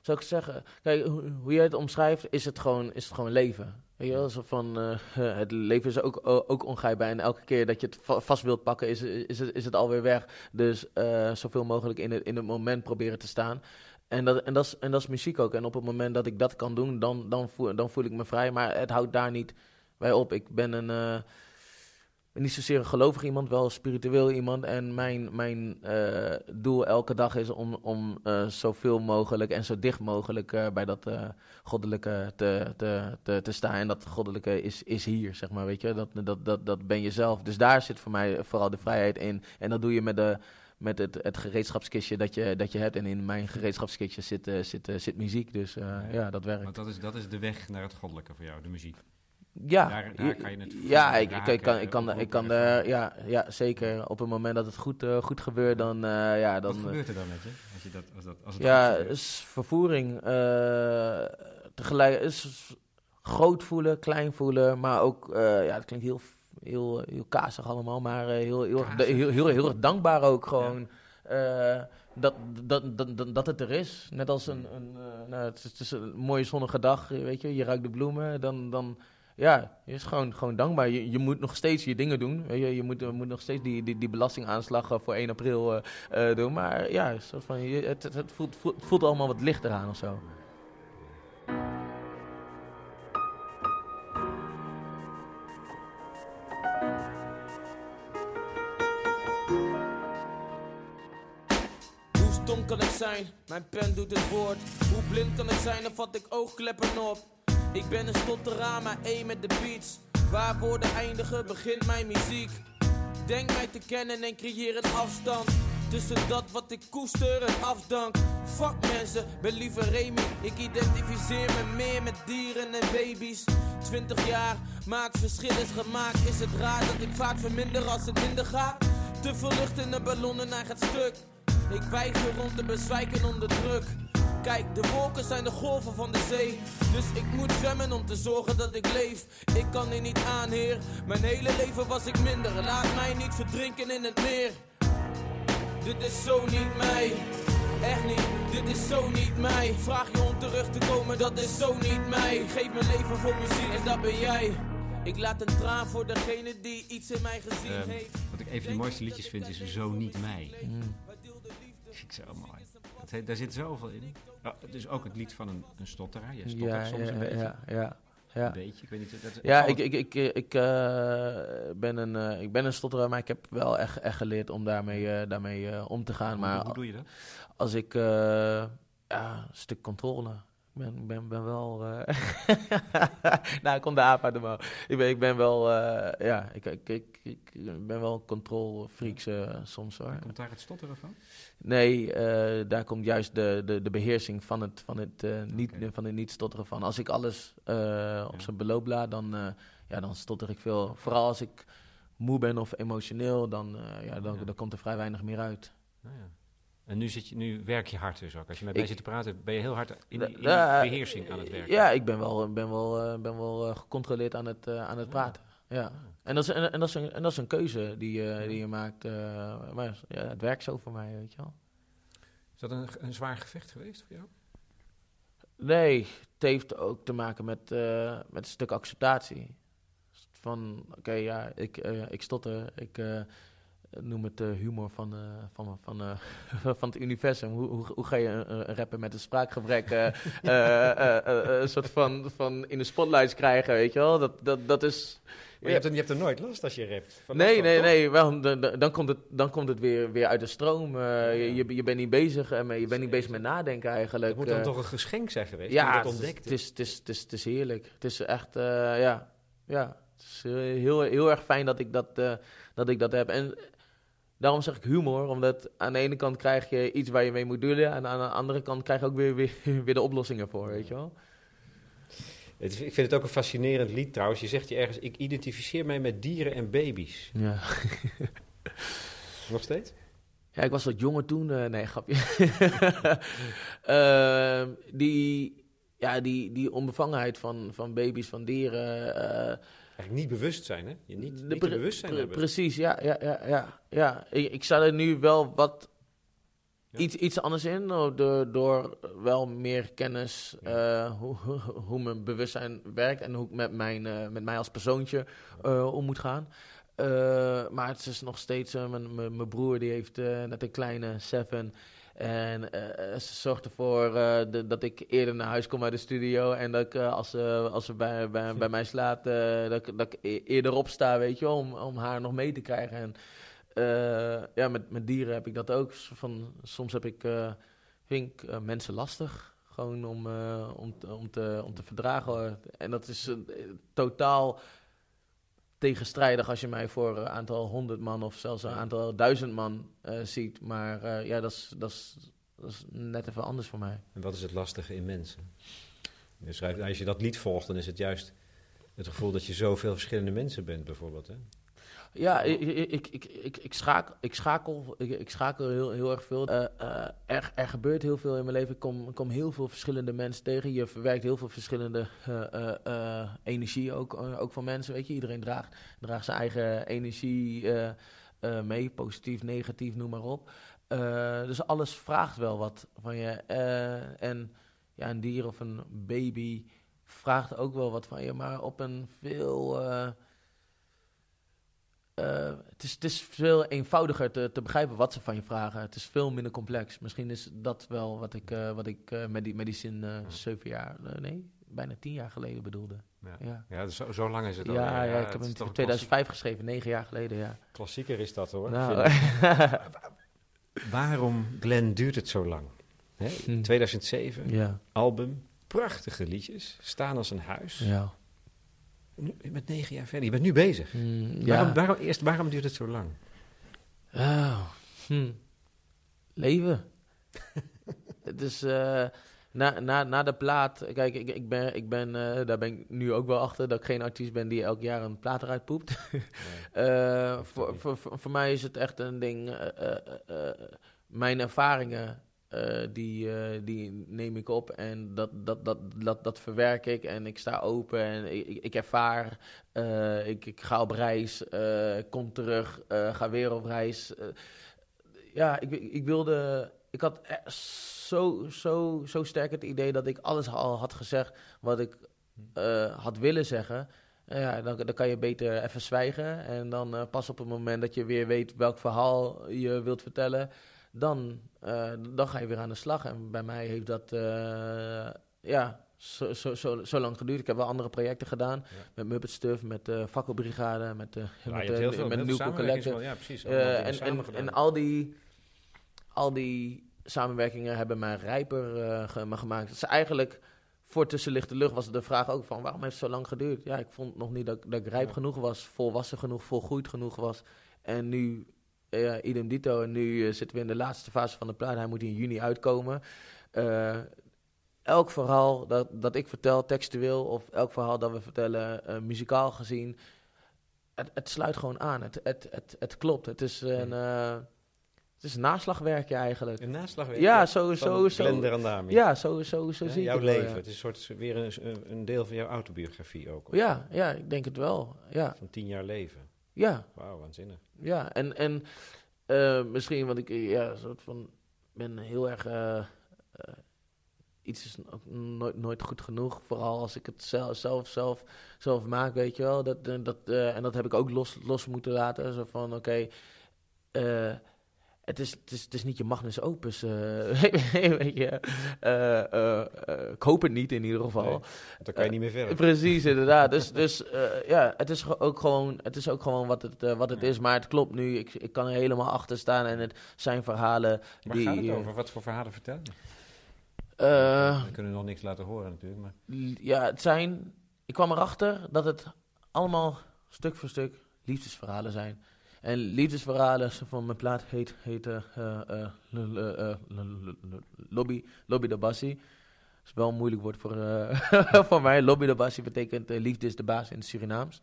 Speaker 2: zou ik zeggen. Kijk, hoe, jij het omschrijft, is het gewoon, is het gewoon leven. Weet je wel? Zo van, eh, het leven is ook, ook ongrijpbaar. En elke keer dat je het va- vast wilt pakken, is, is, het, is het alweer weg. Dus eh, zoveel mogelijk in het, in het moment proberen te staan. En dat, en, dat is, en dat is muziek ook. En op het moment dat ik dat kan doen, dan, dan, voel, dan voel ik me vrij. Maar het houdt daar niet bij op. Ik ben een. Niet zozeer een gelovig iemand, wel een spiritueel iemand. En mijn, mijn eh, doel elke dag is om, om eh, zoveel mogelijk en zo dicht mogelijk eh, bij dat goddelijke te, te, te, te staan. En dat goddelijke is, is hier, zeg maar, weet je. Dat, dat, dat, dat ben je zelf. Dus daar zit voor mij vooral de vrijheid in. En dat doe je met, de, met het, het gereedschapskistje dat je, dat je hebt. En in mijn gereedschapskistje zit, zit, zit muziek. Dus ja, dat werkt.
Speaker 1: Want dat is, dat is de weg naar het goddelijke voor jou, de muziek.
Speaker 2: Ja,
Speaker 1: Daar- daar kan je het
Speaker 2: ja, ik, ik,
Speaker 1: raken,
Speaker 2: ik kan, ik kan, ik kan er, ja, ja, zeker. Op het moment dat het goed, eh, goed gebeurt, dan, eh, ja, dan,
Speaker 1: Wat
Speaker 2: eh,
Speaker 1: gebeurt er dan met je? Als, je dat, als, dat, als het
Speaker 2: ja, is vervoering. eh, tegelijk is groot voelen, klein voelen, maar ook, eh, ja, het klinkt heel, heel, heel kazig allemaal, maar eh, heel, heel, erg-
Speaker 1: Kazig.
Speaker 2: heel, heel, heel, erg dankbaar ook gewoon. eh, dat, dat, dat, dat, dat het er is. Net als een, een eh, nou, het, is, het is een mooie zonnige dag, weet je, je ruikt de bloemen, dan, dan ja, je is gewoon, gewoon dankbaar. Je, moet nog steeds je dingen doen. Je, je moet, je moet nog steeds die, die, die belastingaanslag eh, voor 1 april eh, eh, doen. Maar ja, soort van, je, het, het, voelt, voelt, voelt allemaal wat lichter aan of zo.
Speaker 3: Hoe stom kan ik zijn? Mijn pen doet het woord. Hoe blind kan ik zijn? Dan vat ik oogkleppen op. Ik ben een stotteraar, maar één met de beats. Waar woorden eindigen, begint mijn muziek. Denk mij te kennen en creëer een afstand. Tussen dat wat ik koester en afdank. Fuck mensen, ben liever Remy. Ik identificeer me meer met dieren en baby's. 20 jaar, het verschil is gemaakt. Is het raar dat ik vaak verminder als het minder gaat? Te veel lucht in de ballonnen naar het stuk. Ik weiger om te bezwijken onder druk. Kijk, de wolken zijn de golven van de zee. Dus ik moet zwemmen om te zorgen dat ik leef. Ik kan hier niet aan, heer. Mijn hele leven was ik minder. Laat mij niet verdrinken in het meer. Dit is zo niet mij. Echt niet, dit is zo niet mij. Vraag je om terug te komen, dat is zo niet mij. Geef mijn leven voor muziek en dat ben jij. Ik laat een traan voor degene die iets in mij gezien
Speaker 1: Ehm,
Speaker 3: heeft.
Speaker 1: wat ik een van de mooiste liedjes vind is Zo Niet Mij. Dat vind ik zo mooi. Dat daar zit zoveel in. Oh, het is ook het lied van een, een stotteraar. Jij stottert
Speaker 2: Ja,
Speaker 1: soms
Speaker 2: ja,
Speaker 1: een beetje.
Speaker 2: ja, ja, ja.
Speaker 1: Een beetje, ik weet niet. Dat,
Speaker 2: Ja, ik, ik, ik, ik, eh, ben een, eh, ik ben een stotterer, maar ik heb wel echt, echt geleerd om daarmee, eh, daarmee eh, om te gaan.
Speaker 1: hoe,
Speaker 2: Maar
Speaker 1: hoe doe je dat?
Speaker 2: als ik, eh, ja, een stuk controle. Ik ben, ben, ben wel. eh nou, ik kom de aap uit de mouw. Ik ben, ik ben wel, eh, ja, ik, ik, ik, ik ben wel control freaks eh, soms hoor.
Speaker 1: Komt daar het stotteren van?
Speaker 2: Nee, daar komt juist de, de, de beheersing van het, van, het, niet, van het niet stotteren van. Als ik alles op zijn beloop laat, dan, ja, dan stotter ik veel. Vooral als ik moe ben of emotioneel, dan, ja, dan,
Speaker 1: Ja.
Speaker 2: dan komt er vrij weinig meer uit.
Speaker 1: Nou ja. En nu, zit je, nu werk je hard dus ook. Als je met mij zit te praten, ben je heel hard in die, in
Speaker 2: Ja,
Speaker 1: beheersing aan het werken.
Speaker 2: Ja, ik ben wel, ben wel, eh, ben wel eh, gecontroleerd aan het, eh, aan het praten. Ja. En, dat is, en, en dat is een, en dat is een keuze die, je die je maakt. eh, maar ja, het werkt zo voor mij, weet je wel.
Speaker 1: Is dat een, een zwaar gevecht geweest voor jou?
Speaker 2: Nee, het heeft ook te maken met, eh, met een stuk acceptatie. Van, oké, ja, ik, eh, ik stotter, ik eh, noem het de humor van, eh, van, van, eh, van het universum. Hoe, hoe, hoe ga je een, rapper met een spraakgebrek eh, eh, eh, eh, een soort van, van in de spotlights krijgen, weet je wel? Dat, dat, dat is...
Speaker 1: Maar je, hebt er, je hebt er nooit last als je rapt. Van
Speaker 2: Nee, nee,
Speaker 1: toch?
Speaker 2: nee. Wel, dan, dan- komt het, dan komt het weer, weer uit de stroom. eh, je, je, je bent niet bezig, eh, met- je bent niet bezig met nadenken eigenlijk.
Speaker 1: Dat moet dan
Speaker 2: eh.
Speaker 1: toch een geschenk zijn geweest?
Speaker 2: Ja,
Speaker 1: je
Speaker 2: het
Speaker 1: dat
Speaker 2: is, het, is, het, is, het, is, het is heerlijk. Het is echt, eh, ja, ja. Het is eh, heel, heel erg fijn dat ik dat, eh, dat ik dat heb. En daarom zeg ik humor, omdat aan de ene kant krijg je iets waar je mee moet doelen. En aan de andere kant krijg je ook weer, weer, weer de oplossingen voor, weet je wel.
Speaker 1: Het- ik vind het ook een fascinerend lied trouwens. Je zegt je ergens, ik identificeer mij met dieren en baby's.
Speaker 2: Ja.
Speaker 1: Nog steeds?
Speaker 2: Ja, ik was wat jonger toen. eh, nee, grapje. Ehm, die, ja, die, die onbevangenheid van, van baby's, van dieren. eh,
Speaker 1: Eigenlijk niet bewust zijn, hè? Je niet,
Speaker 2: pre-
Speaker 1: hebben.
Speaker 2: Precies, ja. ja, ja, ja, ja. Ik, ik sta er nu wel wat
Speaker 1: Ja.
Speaker 2: iets, iets anders in. oh, Door, door wel meer kennis eh, hoe, hoe, hoe mijn bewustzijn werkt. En hoe ik met, mijn, eh, met mij als persoontje eh, om moet gaan. Maar het is nog steeds... mijn- mijn mijn broer die heeft net een kleine Seven... En eh, ze zorgt ervoor eh, de- dat ik eerder naar huis kom uit de studio. En dat ik, eh, als, ze als ze bij, bij, bij mij slaapt, eh, dat, ik- dat ik e- eerder opsta, weet je om, om haar nog mee te krijgen. En ja, met, met dieren heb ik dat ook. Van, soms heb ik, vind ik mensen lastig. Gewoon om, om, te- om, te, om te verdragen. En dat is totaal tegenstrijdig als je mij voor een aantal honderd man of zelfs een aantal duizend man eh, ziet. Maar eh, ja, dat is, dat, is, dat is net even anders voor mij.
Speaker 1: En wat is het lastige in mensen? Je schrijft, als je dat lied volgt, dan is het juist het gevoel dat je zoveel verschillende mensen bent, bijvoorbeeld. Hè?
Speaker 2: Ja, ik, ik, ik, ik, schakel, ik schakel, ik, ik schakel heel, heel erg veel. Eh, eh, er, er gebeurt heel veel in mijn leven. Ik kom, kom heel veel verschillende mensen tegen. Je verwerkt heel veel verschillende eh, energie ook, ook van mensen. Weet je, iedereen draagt, draagt zijn eigen energie mee. Positief, negatief, noem maar op. Dus alles vraagt wel wat van je. En ja, een dier of een baby vraagt ook wel wat van je. Maar op een veel... eh, het, is, het is veel eenvoudiger te, te begrijpen wat ze van je vragen. Het is veel minder complex. Misschien is dat wel wat ik, eh, wat ik eh, met, die, met die zin zeven jaar, nee, bijna tien jaar geleden bedoelde.
Speaker 1: Ja,
Speaker 2: Ja,
Speaker 1: ja dus zo, zo lang is het al.
Speaker 2: ja, ja, ik heb hem in
Speaker 1: een
Speaker 2: 2005 geschreven, negen jaar geleden, ja.
Speaker 1: klassie- Klassieker is dat hoor.
Speaker 2: Nou.
Speaker 1: Waarom, Glenn, duurt het zo lang? Hè?
Speaker 2: Hm.
Speaker 1: 2007,
Speaker 2: ja,
Speaker 1: album, prachtige liedjes, staan als een huis.
Speaker 2: ja.
Speaker 1: Je bent negen jaar verder, je bent nu bezig.
Speaker 2: Mm, ja.
Speaker 1: Waarom, waarom, eerst, waarom duurt het zo lang?
Speaker 2: Oh, hm. Leven. het is eh, na, na, na de plaat. Kijk, ik, ik ben, ik ben eh, daar ben ik nu ook wel achter dat ik geen artiest ben die elk jaar een plaat eruit poept. Eh, voor, voor, voor, voor mij is het echt een ding. mijn ervaringen. Eh, die, eh, die neem ik op en dat, dat, dat, dat, dat verwerk ik en ik sta open en ik, ik, ervaar, eh, ik, ik ga op reis, kom terug, ga weer op reis. Ja, ik, ik wilde ik had e- zo, zo, zo sterk het idee dat ik alles al had gezegd wat ik had willen zeggen. Ja, dan, dan kan je beter even zwijgen. En dan pas op het moment dat je weer weet welk verhaal je wilt vertellen, dan, eh, dan ga je weer aan de slag. En bij mij heeft dat eh, ja, zo, zo, zo, zo lang geduurd. Ik heb wel andere projecten gedaan. Met Muppet Stuff, met de Fakkelbrigade, met, de
Speaker 1: Ja,
Speaker 2: met, de-
Speaker 1: heel veel,
Speaker 2: met
Speaker 1: Ja, precies.
Speaker 2: En, en, al die, al die samenwerkingen hebben mij rijper ge- me gemaakt. Dus eigenlijk, voor Tussenlichte Lucht was de vraag ook van... waarom heeft het zo lang geduurd? Ja, ik vond nog niet dat, dat ik rijp
Speaker 1: Ja.
Speaker 2: genoeg was, volwassen genoeg, volgroeid genoeg was. En nu, eh idem dito, en nu eh, zitten we in de laatste fase van de plaat. Hij moet in juni uitkomen. Eh, elk verhaal dat, dat ik vertel, textueel, of elk verhaal dat we vertellen, eh, muzikaal gezien... Het, het sluit gewoon aan. Het, het, het, het klopt. Het is een... eh, het is een naslagwerkje eigenlijk.
Speaker 1: Een naslagwerk.
Speaker 2: Ja,
Speaker 1: en Dami.
Speaker 2: Ja, zo, zo, zo
Speaker 1: Ja,
Speaker 2: zie ik
Speaker 1: jouw
Speaker 2: wel,
Speaker 1: leven.
Speaker 2: ja.
Speaker 1: Het is een soort, weer een, een deel van jouw autobiografie ook.
Speaker 2: Ja, ja, ik denk het wel. Ja,
Speaker 1: Van tien jaar leven.
Speaker 2: Ja,
Speaker 1: Wauw, waanzinnig.
Speaker 2: ja. En, en eh, misschien, want ik ja, soort van ben heel erg. eh, eh, iets is ook nooit, nooit goed genoeg. Vooral als ik het zelf, zelf, zelf, zelf maak, weet je wel. Dat, dat, en dat heb ik ook los, los moeten laten. Zo van: oké. Het is, het, is, het is niet je magnus opus, weet je. Eh, ik hoop het niet in ieder geval.
Speaker 1: Nee, dan kan je niet meer verder.
Speaker 2: Precies, inderdaad. Dus, dus ja, het is ook gewoon, het is ook gewoon wat het, wat het
Speaker 1: Ja.
Speaker 2: is. Maar het klopt nu. Ik, ik kan er helemaal achter staan. En het zijn verhalen
Speaker 1: Waar
Speaker 2: die...
Speaker 1: gaat het over? Wat voor verhalen vertellen?
Speaker 2: eh,
Speaker 1: we kunnen nog niks laten horen natuurlijk. Maar
Speaker 2: ja, het zijn... Ik kwam erachter dat het allemaal stuk voor stuk liefdesverhalen zijn. En liefdesverhalen van mijn plaat heet, heet l- l- Lobby, Lobby de Bassi. Dat is wel een moeilijk woord voor, voor mij. Lobby de Bassi betekent liefde is de baas in het Surinaams.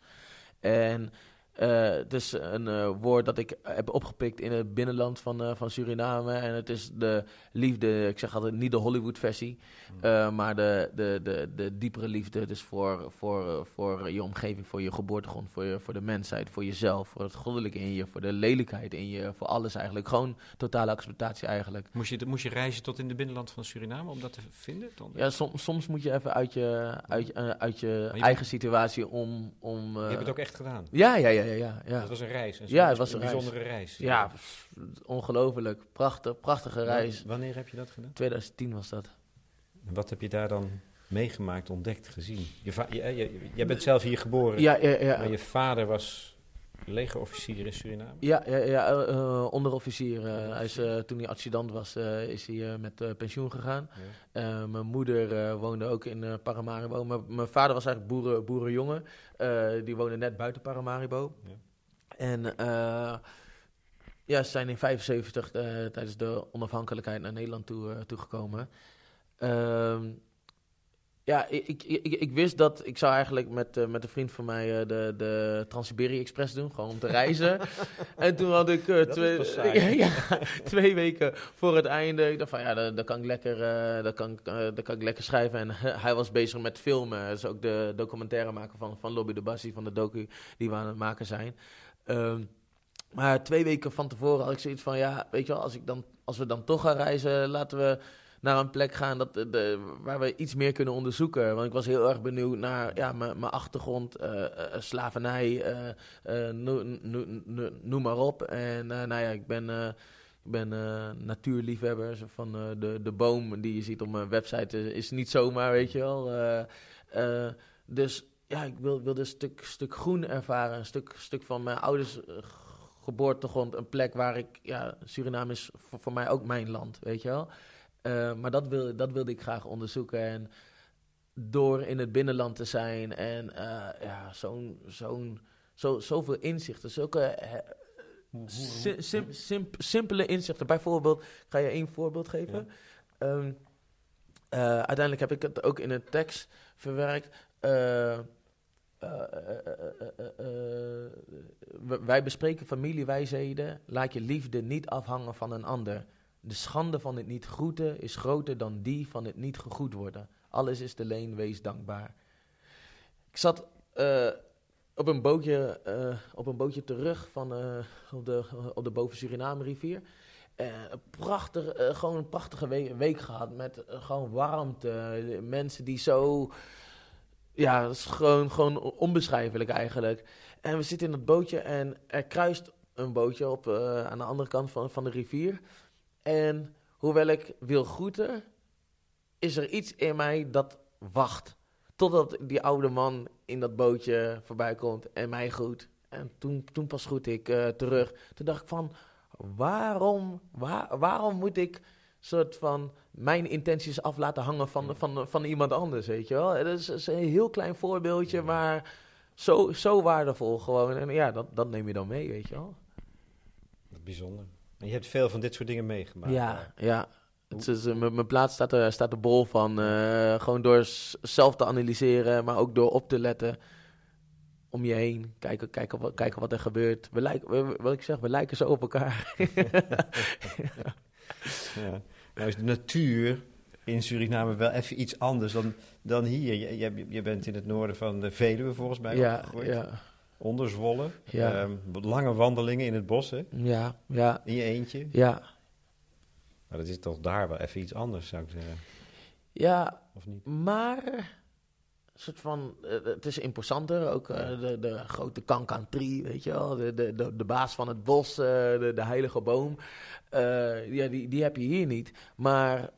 Speaker 2: En eh, het is een eh, woord dat ik heb opgepikt in het binnenland van, eh, van Suriname. En het is de liefde, ik zeg altijd niet de Hollywood-versie, eh, maar de, de, de, de diepere liefde. Dus voor, voor, voor je omgeving, voor je geboortegrond, voor, je, voor de mensheid, voor jezelf, voor het goddelijke in je, voor de lelijkheid in je, voor alles eigenlijk. Gewoon totale acceptatie eigenlijk.
Speaker 1: moest je, moest je reizen tot in de binnenland van Suriname om dat te vinden?
Speaker 2: Ja, som- soms moet je even uit je, uit, uit je,
Speaker 1: je
Speaker 2: eigen situatie om... om
Speaker 1: je hebt het ook echt gedaan.
Speaker 2: Ja, ja, ja, ja, ja. ja.
Speaker 1: Dat was een reis. Een,
Speaker 2: Ja, het was
Speaker 1: een
Speaker 2: reis.
Speaker 1: bijzondere reis.
Speaker 2: Ja, ongelooflijk. Prachtig, prachtige reis.
Speaker 1: Wanneer heb je dat gedaan?
Speaker 2: 2010 was dat.
Speaker 1: En wat heb je daar dan meegemaakt, ontdekt, gezien? Je va- je, je- bent zelf hier geboren,
Speaker 2: Ja, ja, ja.
Speaker 1: maar je vader was legerofficier in Suriname.
Speaker 2: Ja, ja, ja eh, eh, onderofficier. hij is, eh, toen hij adjudant was, is hij met pensioen gegaan.
Speaker 1: Ja.
Speaker 2: Mijn moeder woonde ook in Paramaribo. Mijn- Mijn vader was eigenlijk boeren, boerenjongen. Die woonde net buiten Paramaribo.
Speaker 1: Ja.
Speaker 2: En ja, ze zijn in 75 eh, tijdens de onafhankelijkheid naar Nederland toe, toegekomen. Ehm, ja, ik, ik, ik, ik wist dat ik zou eigenlijk met, eh, met een vriend van mij eh, de, de Trans-Siberië Express doen, gewoon om te reizen. en toen had ik eh, twee, ja, ja, twee weken voor het einde. Ik dacht van ja, dan, kan ik lekker, dan kan, dan kan ik lekker schrijven. En hij was bezig met filmen. Dat is ook de documentaire maken van, van Lobby de Bassi, van de docu die we aan het maken zijn. Ehm, maar twee weken van tevoren had ik zoiets van ja, weet je wel, als, ik dan, als we dan toch gaan reizen, laten we naar een plek gaan dat, de, waar we iets meer kunnen onderzoeken. Want ik was heel erg benieuwd naar ja, mijn achtergrond, eh, slavernij, noem, maar op. En nou ja, ik ben, ik ben eh, natuurliefhebber. Van de, de boom die je ziet op mijn website is, niet zomaar, weet je wel. Dus ja, ik wil, wilde een stuk, stuk groen ervaren. Een stuk, stuk van mijn ouders geboortegrond. Een plek waar ik, ja, Suriname is voor, voor mij ook mijn land, weet je wel. Eh, maar dat, wil, dat wilde ik graag onderzoeken. En door in het binnenland te zijn en eh, ja, zo'n, zo'n, zo, zoveel inzichten, zulke eh, si- sim- sim- simpele inzichten. Bijvoorbeeld, ik ga je één voorbeeld geven. Ehm, eh, uiteindelijk heb ik het ook in een tekst verwerkt. Wij bespreken familiewijsheden. Laat je liefde niet afhangen van een ander. De schande van het niet groeten is groter dan die van het niet gegroet worden. Alles is te leen, wees dankbaar. Ik zat eh, op, een bootje, eh, op een bootje terug van, eh, op, de, op de boven Suriname rivier. Eh, prachtig, gewoon een prachtige week, gehad met gewoon warmte. Mensen die zo... Ja, dat is gewoon, gewoon onbeschrijfelijk eigenlijk. En we zitten in dat bootje en er kruist een bootje op, aan de andere kant van, van de rivier. En hoewel ik wil groeten, is er iets in mij dat wacht. Totdat die oude man in dat bootje voorbij komt en mij groet. En toen, toen pas groet ik eh, terug. Toen dacht ik van, waarom, waar, waarom moet ik soort van mijn intenties af laten hangen van, van, van iemand anders, weet je wel? Dat is, is een heel klein voorbeeldje, maar zo, zo waardevol gewoon. En ja, dat, dat neem je dan mee, weet je wel?
Speaker 1: Dat is bijzonder. En je hebt veel van dit soort dingen meegemaakt.
Speaker 2: Ja, ja. Het is, eh, mijn mijn plaat staat er, staat er bol van. eh, gewoon door zelf te analyseren, maar ook door op te letten om je heen. Kijken, kijken, wat, kijken wat er gebeurt. We lijken, we- wat ik zeg, we lijken zo op elkaar.
Speaker 1: Ja. Nou is de natuur in Suriname wel even iets anders dan, dan hier. Je, je, je bent in het noorden van de Veluwe volgens mij
Speaker 2: ja,
Speaker 1: opgegroeid.
Speaker 2: ja,
Speaker 1: Onder Zwolle.
Speaker 2: Ja.
Speaker 1: Ehm, lange wandelingen in het bos, hè?
Speaker 2: ja, ja,
Speaker 1: In je eentje.
Speaker 2: ja.
Speaker 1: Maar dat is toch daar wel even iets anders, zou ik zeggen.
Speaker 2: Ja,
Speaker 1: Of niet?
Speaker 2: maar soort van, eh, het is imposanter. Ook eh, de, de grote kankan tree, weet je wel. De, de, de, de baas van het bos, eh, de, de heilige boom. Ja, die, die heb je hier niet. Maar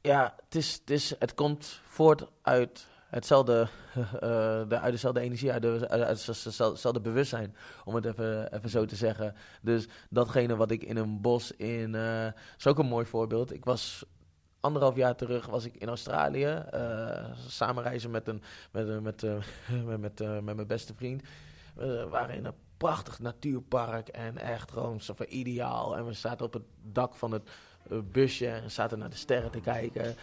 Speaker 2: ja, het, is, het, is, het komt voort uit hetzelfde, eh, de, uit dezelfde energie, uit, de, uit, uit hetzelfde bewustzijn, om het even, even zo te zeggen. Dus datgene wat ik in een bos in, eh is ook een mooi voorbeeld. Ik was anderhalf jaar terug was ik in Australië. eh, samen reizen met, een, met, met, eh, met, met, eh, mijn beste vriend. We waren in een prachtig natuurpark en echt gewoon zo van ideaal. En we zaten op het dak van het eh, busje en zaten naar de sterren te kijken.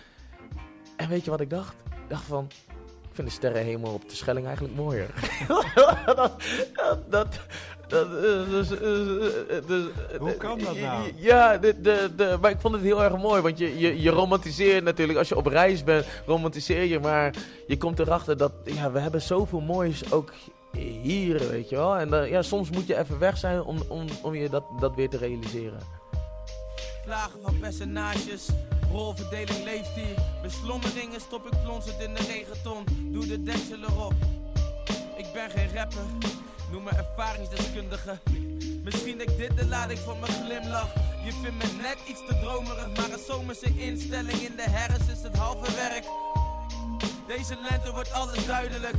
Speaker 2: En weet je wat ik dacht? Ik dacht van, ik vind de sterrenhemel op de Schelling eigenlijk mooier. dat, dat, dat, dat, eh, dus, eh, eh, dus,
Speaker 1: Hoe kan dat nou?
Speaker 2: Ja, de, de, de, maar ik vond het heel erg mooi. Want je, je, je romantiseert natuurlijk. Als je op reis bent, romantiseer je. Maar je komt erachter dat ja, we hebben zoveel moois ook hier, weet je wel. En ja, soms moet je even weg zijn om, om, om je dat, dat weer te realiseren.
Speaker 3: Vlagen van personages, rolverdeling leeft hier. Beslommeringen stop ik plonsend in de regenton. Doe de deksel erop. Ik ben geen rapper, noem me ervaringsdeskundige. Misschien denk dit de lading van mijn glimlach. Je vindt me net iets te dromerig, maar een zomerse instelling in de herfst is het halve werk. Deze lente wordt alles duidelijk.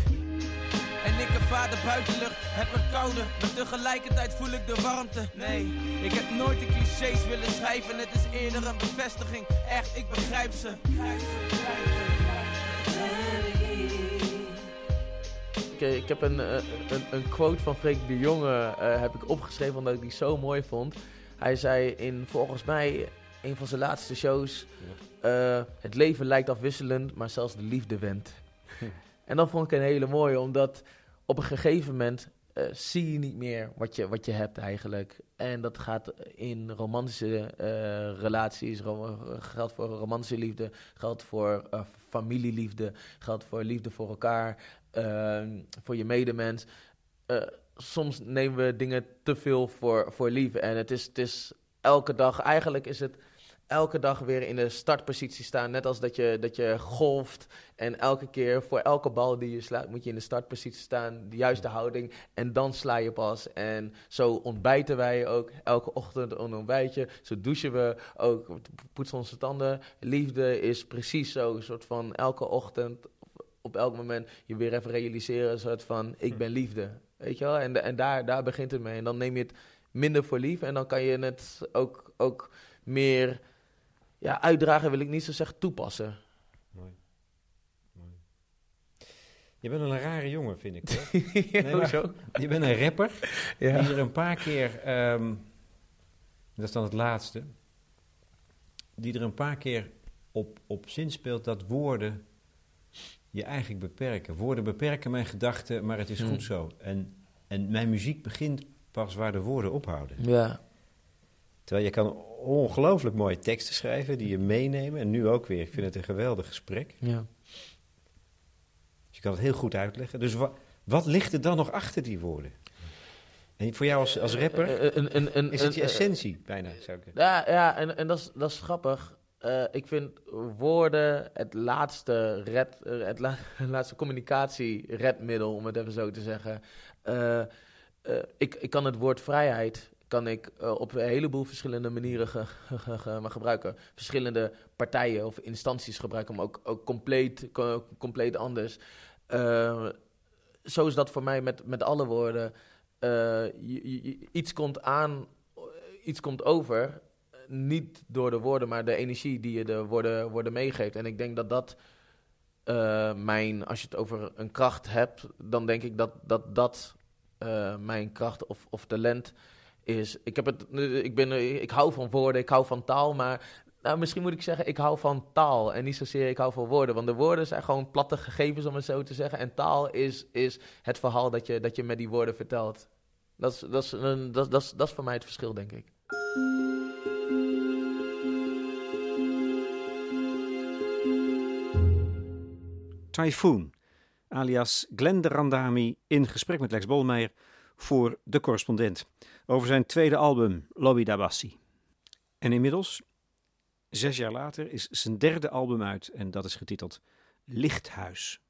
Speaker 3: En ik ervaar de buitenlucht, het wordt kouder, maar tegelijkertijd voel ik de warmte. Nee, ik heb nooit de clichés willen schrijven, het is eerder een bevestiging. Echt, ik begrijp ze.
Speaker 2: Ik, eh, ik heb een, eh, een, een quote van Freek de Jonge eh, heb ik opgeschreven omdat ik die zo mooi vond. Hij zei in volgens mij een van zijn laatste shows: eh, Het leven lijkt afwisselend, maar zelfs de liefde went. En dat vond ik een hele mooie, omdat op een gegeven moment eh, zie je niet meer wat je, wat je hebt eigenlijk. En dat gaat in romantische eh, relaties, ro- geldt voor romantische liefde, geldt voor eh, familieliefde, geldt voor liefde voor elkaar, ehm, voor je medemens. Soms nemen we dingen te veel voor, voor lief. En het is, het is elke dag, eigenlijk is het elke dag weer in de startpositie staan. Net als dat je, dat je golft. En elke keer voor elke bal die je slaat, moet je in de startpositie staan. De juiste houding. En dan sla je pas. En zo ontbijten wij ook. Elke ochtend een ontbijtje. Zo douchen we ook. Poetsen onze tanden. Liefde is precies zo. Een soort van elke ochtend. Op, elk moment je weer even realiseren. Een soort van ik ben liefde. Weet je wel? En, en daar, daar begint het mee. En dan neem je het minder voor lief. En dan kan je het ook, ook meer ja, uitdragen wil ik niet zo zeggen toepassen.
Speaker 1: Mooi. Mooi. Je bent een rare jongen, vind ik. Hoor. Nee, maar-? Je bent een rapper die
Speaker 2: Ja.
Speaker 1: er een paar keer, ehm, dat is dan het laatste, die er een paar keer op, op zin speelt dat woorden je eigenlijk beperken. Woorden beperken mijn gedachten, maar het is
Speaker 2: Hmm.
Speaker 1: goed zo. En, en mijn muziek begint pas waar de woorden ophouden.
Speaker 2: Ja.
Speaker 1: Terwijl je kan ongelooflijk mooie teksten schrijven die je meenemen. En nu ook weer, ik vind het een geweldig gesprek.
Speaker 2: ja.
Speaker 1: Dus je kan het heel goed uitleggen. Dus wa- wat ligt er dan nog achter die woorden? En voor jou als, als rapper
Speaker 2: Eh, eh, een- een- een-
Speaker 1: is het je
Speaker 2: eh,
Speaker 1: essentie bijna, zou ik
Speaker 2: Ja, ja en, en dat, is, dat is grappig. Eh, ik vind woorden het laatste, red, eh, het, la- het laatste communicatie-redmiddel, om het even zo te zeggen. Eh, eh, ik, ik kan het woord vrijheid kan ik, eh, op een heleboel verschillende manieren ge- ge- ge- maar gebruiken. Verschillende partijen of instanties gebruiken hem ook, ook compleet, co- compleet anders. Eh, zo is dat voor mij met, met alle woorden. Eh, iets komt aan, iets komt over niet door de woorden, maar de energie die je de woorden, woorden meegeeft. En ik denk dat dat eh, mijn, als je het over een kracht hebt, dan denk ik dat dat, dat eh, mijn kracht of, of talent is. Ik, heb het, ik, ben, ik hou van woorden, ik hou van taal, maar nou, misschien moet ik zeggen, ik hou van taal en niet zozeer ik hou van woorden. Want de woorden zijn gewoon platte gegevens, om het zo te zeggen. En taal is, is het verhaal dat je, dat je met die woorden vertelt. Dat is, dat, is, dat, dat, is, dat is voor mij het verschil, denk ik.
Speaker 1: Typhoon, alias Glenn de Randami, in gesprek met Lex Bolmeijer voor De Correspondent. Over zijn tweede album, Lobby Dabassi. En inmiddels, zes jaar later, is zijn derde album uit en dat is getiteld Lichthuis.